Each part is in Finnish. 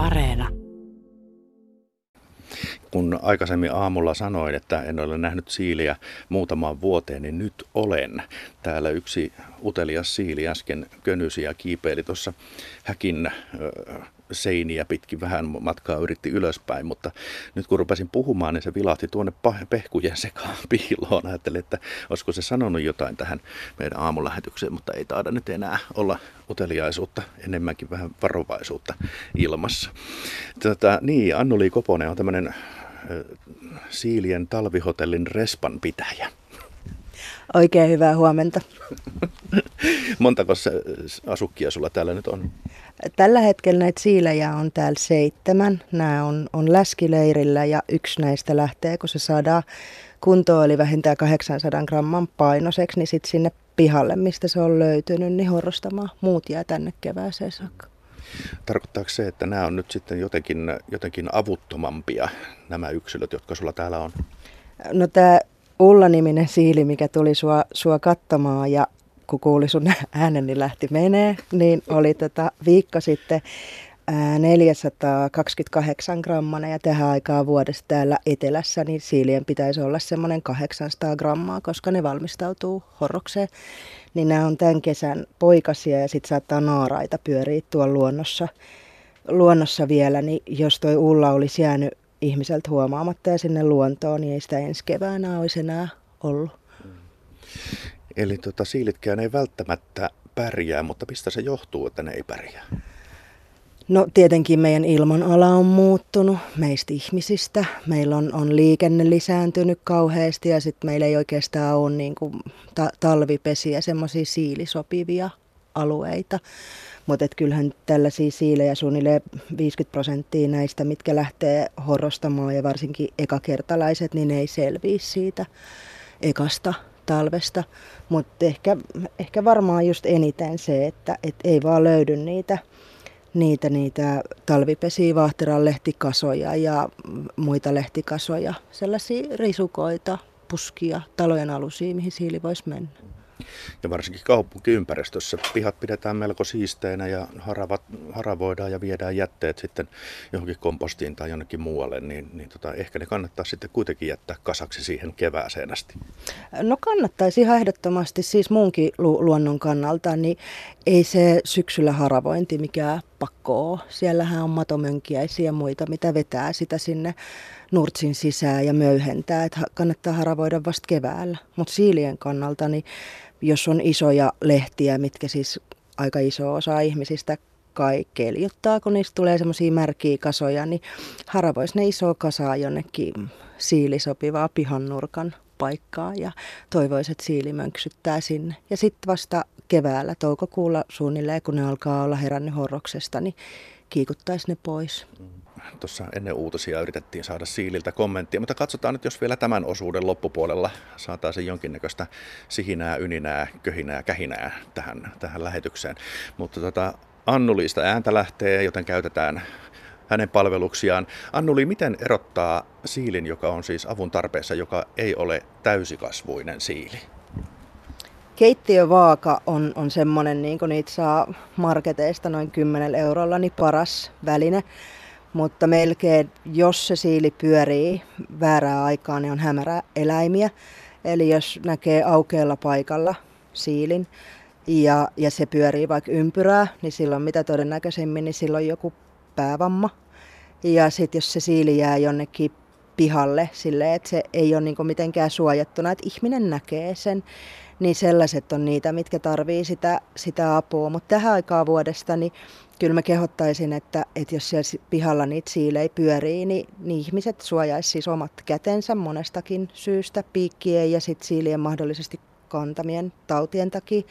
Areena. Kun aikaisemmin aamulla sanoin, että en ole nähnyt siiliä muutamaan vuoteen, niin nyt olen. Täällä yksi utelias siili äsken könysi ja kiipeili tuossa häkin seiniä pitkin vähän matkaa yritti ylöspäin, mutta nyt kun rupesin puhumaan, niin se vilahti tuonne pehkujen sekaan piiloon. Ajattelin, että olisiko se sanonut jotain tähän meidän aamulähetykseen, mutta ei taida nyt enää olla uteliaisuutta, enemmänkin vähän varovaisuutta ilmassa. Tätä, niin, Annuli Koponen on tämmöinen Siilien talvihotellin respan pitäjä. Oikein hyvää huomenta. Montako asukkia sulla täällä nyt on? Tällä hetkellä näitä siilejä on täällä seitsemän. Nämä on, on läskileirillä ja yksi näistä lähtee, kun se saadaan kuntoon, eli vähintään 800 gramman painoseksi, niin sitten sinne pihalle, mistä se on löytynyt, niin horrostamaan. Muut jää tänne kevääseen saakka. Tarkoittaako se, että nämä on nyt sitten jotenkin, jotenkin avuttomampia, nämä yksilöt, jotka sulla täällä on? No tämä Ulla-niminen siili, mikä tuli sua, sua katsomaan ja kun kuuli sun äänen, niin lähti menee, niin oli tota viikko sitten 428 grammana ja tähän aikaan vuodesta täällä etelässä, niin siilien pitäisi olla semmoinen 800 grammaa, koska ne valmistautuu horrokseen. Niin nämä on tämän kesän poikasia ja sitten saattaa naaraita pyöriä tuolla luonnossa, luonnossa vielä, niin jos toi Ulla olisi jäänyt ihmiseltä huomaamatta ja sinne luontoon, niin ei sitä ensi keväänä olisi enää ollut. Eli tota, siilitkään ei välttämättä pärjää, mutta mistä se johtuu, että ne ei pärjää? No tietenkin meidän ilmanala on muuttunut meistä ihmisistä. Meillä on, on liikenne lisääntynyt kauheasti ja sitten meillä ei oikeastaan ole niin kuin ta- talvipesiä, semmoisia siilisopivia alueita. Mutta kyllähän tällaisia siilejä suunnilleen 50 prosenttia näistä, mitkä lähtee horrostamaan ja varsinkin ekakertalaiset, niin ne ei selviä siitä ekasta talvesta. Mutta ehkä, ehkä varmaan just eniten se, että et ei vaan löydy niitä, niitä, niitä talvipesiä, vaahteran lehtikasoja ja muita lehtikasoja, sellaisia risukoita, puskia, talojen alusia, mihin siili voisi mennä. Ja varsinkin kaupunkiympäristössä pihat pidetään melko siisteinä ja haravat, haravoidaan ja viedään jätteet sitten johonkin kompostiin tai jonnekin muualle, niin, niin tota, ehkä ne kannattaa sitten kuitenkin jättää kasaksi siihen kevääseen asti. No kannattaisi ihan ehdottomasti siis muunkin lu- luonnon kannalta, niin ei se syksyllä haravointi mikään pakko ole. Siellähän on matomönkiäisiä ja muita, mitä vetää sitä sinne nurtsin sisään ja möyhentää, että kannattaa haravoida vasta keväällä. Mutta siilien kannalta, niin jos on isoja lehtiä, mitkä siis aika iso osa ihmisistä kai keljuttaa, kun niistä tulee semmoisia märkiä kasoja, niin haravoisi ne iso kasaa jonnekin siilisopivaa pihannurkan paikkaa ja toivoisi, että siili mönksyttää sinne. Ja sitten vasta keväällä, toukokuulla suunnilleen, kun ne alkaa olla herännyt horroksesta, niin kiikuttaisi ne pois. Tuossa ennen uutisia yritettiin saada Siililtä kommenttia, mutta katsotaan nyt, jos vielä tämän osuuden loppupuolella saataisiin jonkinnäköistä sihinää, yninää, köhinää, kähinää tähän, tähän lähetykseen. Mutta tota, Annulista ääntä lähtee, joten käytetään hänen palveluksiaan. Annuli, miten erottaa siilin, joka on siis avun tarpeessa, joka ei ole täysikasvuinen siili? Keittiövaaka on, on semmoinen, niin niitä saa marketeista noin 10 eurolla, niin paras väline. Mutta melkein, jos se siili pyörii väärää aikaa, niin on hämärä eläimiä. Eli jos näkee aukealla paikalla siilin ja, ja se pyörii vaikka ympyrää, niin silloin mitä todennäköisemmin, niin silloin joku päävamma. Ja sitten jos se siili jää jonnekin pihalle silleen, että se ei ole niinku mitenkään suojattuna, että ihminen näkee sen, niin sellaiset on niitä, mitkä tarvii sitä, sitä apua. Mutta tähän aikaan vuodesta, niin kyllä mä kehottaisin, että, että jos siellä pihalla niitä siilei pyörii, niin, niin ihmiset suojaisi siis omat kätensä monestakin syystä, piikkien ja sitten siilien mahdollisesti kantamien tautien takia.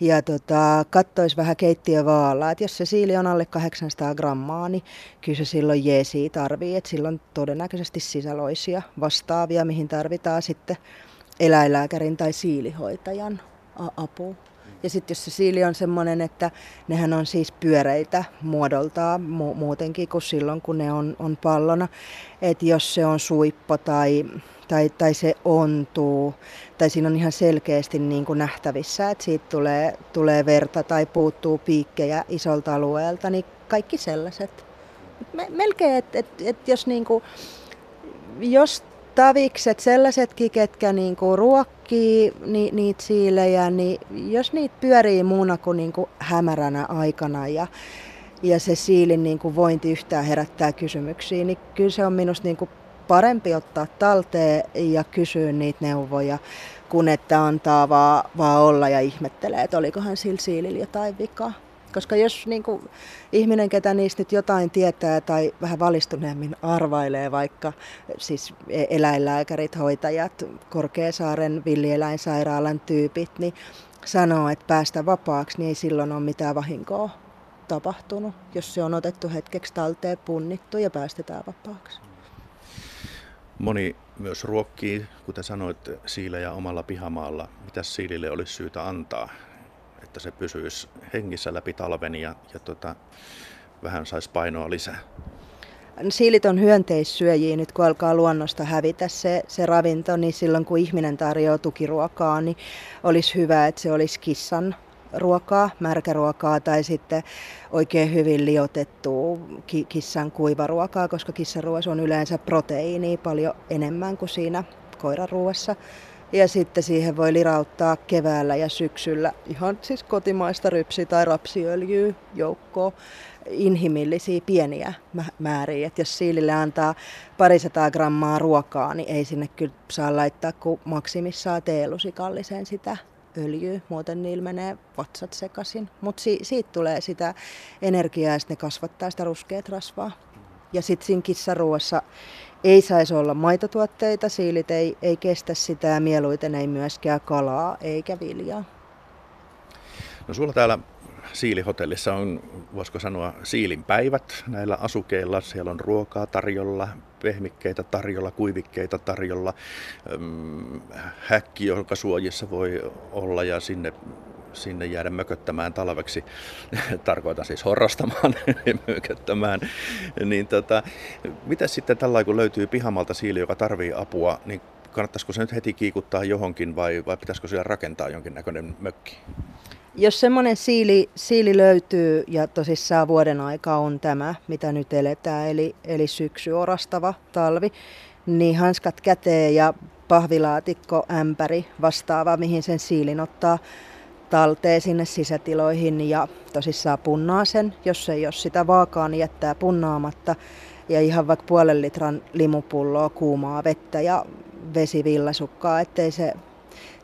Ja tota, kattoisi vähän keittiövaalla, että jos se siili on alle 800 grammaa, niin kyllä se silloin jeesi tarvii, että silloin todennäköisesti sisäloisia vastaavia, mihin tarvitaan sitten eläinlääkärin tai siilihoitajan apu. Ja sitten jos se siili on semmoinen, että nehän on siis pyöreitä muodoltaan mu- muutenkin kuin silloin, kun ne on, on pallona. Että jos se on suippo tai, tai, tai se ontuu, tai siinä on ihan selkeästi niin kuin nähtävissä, että siitä tulee, tulee verta tai puuttuu piikkejä isolta alueelta, niin kaikki sellaiset Me, melkein, että et, et jos, niinku, jos tavikset, sellaisetkin, ketkä niinku ruokkii ni, niitä siilejä, niin jos niitä pyörii muuna kuin niinku hämäränä aikana ja, ja se siilin niinku vointi yhtään herättää kysymyksiä, niin kyllä se on minusta niinku parempi ottaa talteen ja kysyä niitä neuvoja, kun että antaa vaan, vaan olla ja ihmettelee, että olikohan sillä siilillä jotain vikaa. Koska jos niin kuin, ihminen, ketä niistä nyt jotain tietää tai vähän valistuneemmin arvailee, vaikka siis e- eläinlääkärit, hoitajat, Korkeasaaren villieläinsairaalan tyypit, niin sanoo, että päästä vapaaksi, niin ei silloin ole mitään vahinkoa tapahtunut, jos se on otettu hetkeksi talteen, punnittu ja päästetään vapaaksi. Moni myös ruokkii, kuten sanoit, siilejä omalla pihamaalla. Mitä siilille olisi syytä antaa, että se pysyisi hengissä läpi talven ja, ja tota, vähän saisi painoa lisää? Siilit on hyönteissyöjiä nyt, kun alkaa luonnosta hävitä se, se ravinto, niin silloin kun ihminen tarjoaa tukiruokaa, niin olisi hyvä, että se olisi kissan ruokaa, märkäruokaa tai sitten oikein hyvin liotettua kissan kuivaruokaa, koska kissaruoassa on yleensä proteiinia paljon enemmän kuin siinä koiraruoassa. Ja sitten siihen voi lirauttaa keväällä ja syksyllä ihan siis kotimaista rypsi- tai rapsiöljyä joukkoon inhimillisiä pieniä määriä. Et jos siilille antaa parisataa grammaa ruokaa, niin ei sinne kyllä saa laittaa kuin maksimissaan teelusikalliseen sitä öljyä, muuten niillä menee vatsat sekaisin. Mutta si- siitä tulee sitä energiaa ja sitten ne kasvattaa sitä ruskeat rasvaa. Ja sitten siinä kissaruoassa ei saisi olla maitotuotteita, siilit ei, ei kestä sitä ja mieluiten ei myöskään kalaa eikä viljaa. No sulla täällä Siilihotellissa on, voisiko sanoa, siilin päivät näillä asukeilla. Siellä on ruokaa tarjolla, pehmikkeitä tarjolla, kuivikkeita tarjolla, häkki, jonka suojissa voi olla ja sinne sinne jäädä mököttämään talveksi, tarkoitan siis horrostamaan, mököttämään, niin tota, mitä sitten tällä kun löytyy pihamalta siili, joka tarvii apua, niin kannattaisiko se nyt heti kiikuttaa johonkin vai, vai pitäisikö siellä rakentaa jonkinnäköinen mökki? Jos semmoinen siili, siili löytyy ja tosissaan vuoden aika on tämä, mitä nyt eletään, eli, eli syksy, orastava talvi, niin hanskat käteen ja pahvilaatikko, ämpäri vastaava, mihin sen siilin ottaa talteen sinne sisätiloihin ja tosissaan punnaa sen. Jos ei ole sitä vaakaa, niin jättää punnaamatta. Ja ihan vaikka puolen litran limupulloa kuumaa vettä ja vesivillasukkaa, ettei se,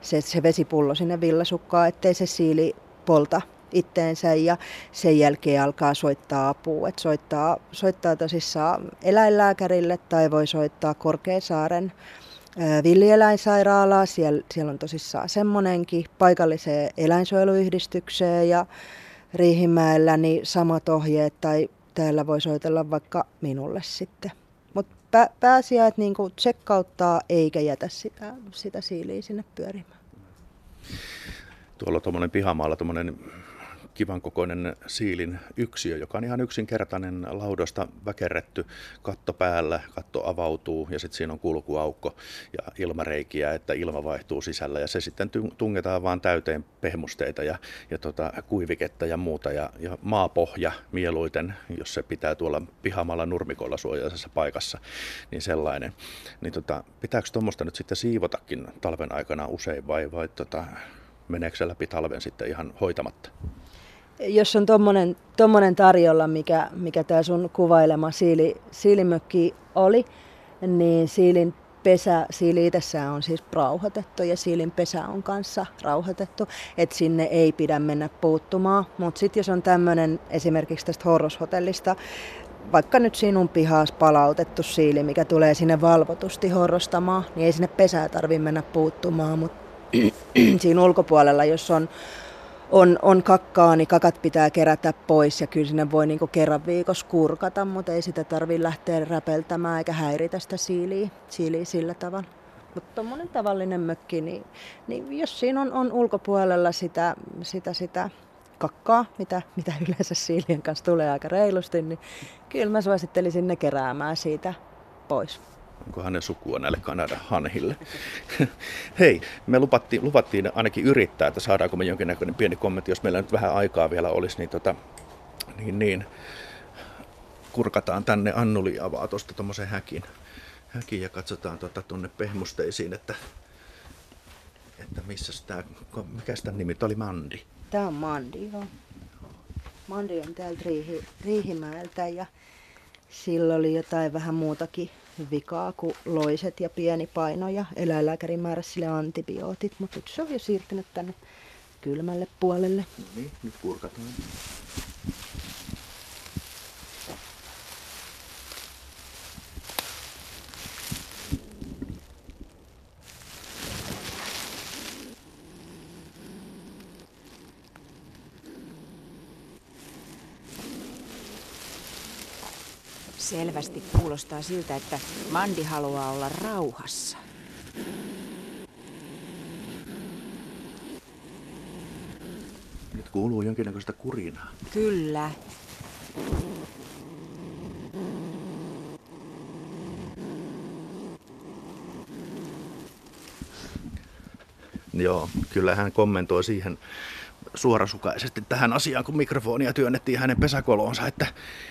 se, se vesipullo sinne villasukkaa, ettei se siili polta itteensä ja sen jälkeen alkaa soittaa apua. Et soittaa, soittaa tosissaan eläinlääkärille tai voi soittaa Korkeasaaren villieläinsairaalaa, siellä, siellä on tosissaan semmonenkin, paikalliseen eläinsuojeluyhdistykseen ja Riihimäellä niin samat ohjeet tai täällä voi soitella vaikka minulle sitten. Mutta pä, pääasia, että niinku tsekkauttaa eikä jätä sitä, sitä siiliä sinne pyörimään. Tuolla tuommoinen pihamaalla tuommoinen kivan kokoinen siilin yksiö, joka on ihan yksinkertainen laudasta väkerretty katto päällä, katto avautuu ja sitten siinä on kulkuaukko ja ilmareikiä, että ilma vaihtuu sisällä ja se sitten tungetaan vaan täyteen pehmusteita ja, ja tota, kuiviketta ja muuta ja, ja maapohja mieluiten, jos se pitää tuolla pihamalla nurmikolla suojaisessa paikassa, niin sellainen. Niin tota, pitääkö tuommoista nyt sitten siivotakin talven aikana usein vai, vai tota, meneekö se läpi talven sitten ihan hoitamatta? Jos on tommonen, tommonen tarjolla, mikä, mikä tämä sun kuvailema siili, siilimökki oli, niin siilin pesä, siili itsessään on siis rauhoitettu ja siilin pesä on kanssa rauhoitettu, että sinne ei pidä mennä puuttumaan. Mutta sitten jos on tämmöinen esimerkiksi tästä horroshotellista, vaikka nyt sinun pihaas palautettu siili, mikä tulee sinne valvotusti horrostamaan, niin ei sinne pesää tarvitse mennä puuttumaan, mutta siinä ulkopuolella, jos on on, on kakkaa, niin kakat pitää kerätä pois ja kyllä sinne voi niinku kerran viikossa kurkata, mutta ei sitä tarvitse lähteä räpeltämään eikä häiritä sitä siiliä, siiliä sillä tavalla. Mutta tuommoinen tavallinen mökki, niin, niin jos siinä on, on ulkopuolella sitä, sitä, sitä kakkaa, mitä, mitä yleensä siilien kanssa tulee aika reilusti, niin kyllä mä suosittelisin ne keräämään siitä pois onkohan ne sukua näille Kanadan hanhille. Hei, me lupattiin, luvattiin ainakin yrittää, että saadaanko me jonkinnäköinen pieni kommentti, jos meillä nyt vähän aikaa vielä olisi, niin, tota, niin, niin kurkataan tänne. Annuli avaa tuosta tuommoisen häkin, häkin ja katsotaan tuota tuonne pehmusteisiin, että, että missä tämä, mikä sitä nimi oli Mandi. Tämä on Mandi, joo. Mandi on täältä Riihi, Riihimäeltä ja sillä oli jotain vähän muutakin vikaa kuin loiset ja pieni paino ja eläinlääkäri määräsi sille antibiootit, mutta nyt se on jo siirtynyt tänne kylmälle puolelle. No niin, nyt kurkataan. Selvästi kuulostaa siltä, että Mandi haluaa olla rauhassa. Nyt kuuluu jonkinnäköistä kurinaa. Kyllä. Joo, kyllä hän kommentoi siihen suorasukaisesti tähän asiaan, kun mikrofonia työnnettiin hänen pesäkoloonsa, että,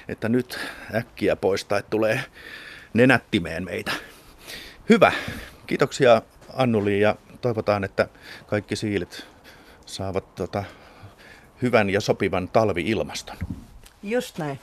että nyt äkkiä pois tai tulee nenättimeen meitä. Hyvä. Kiitoksia Annuli ja toivotaan, että kaikki siilit saavat tota, hyvän ja sopivan talvi-ilmaston. Just näin.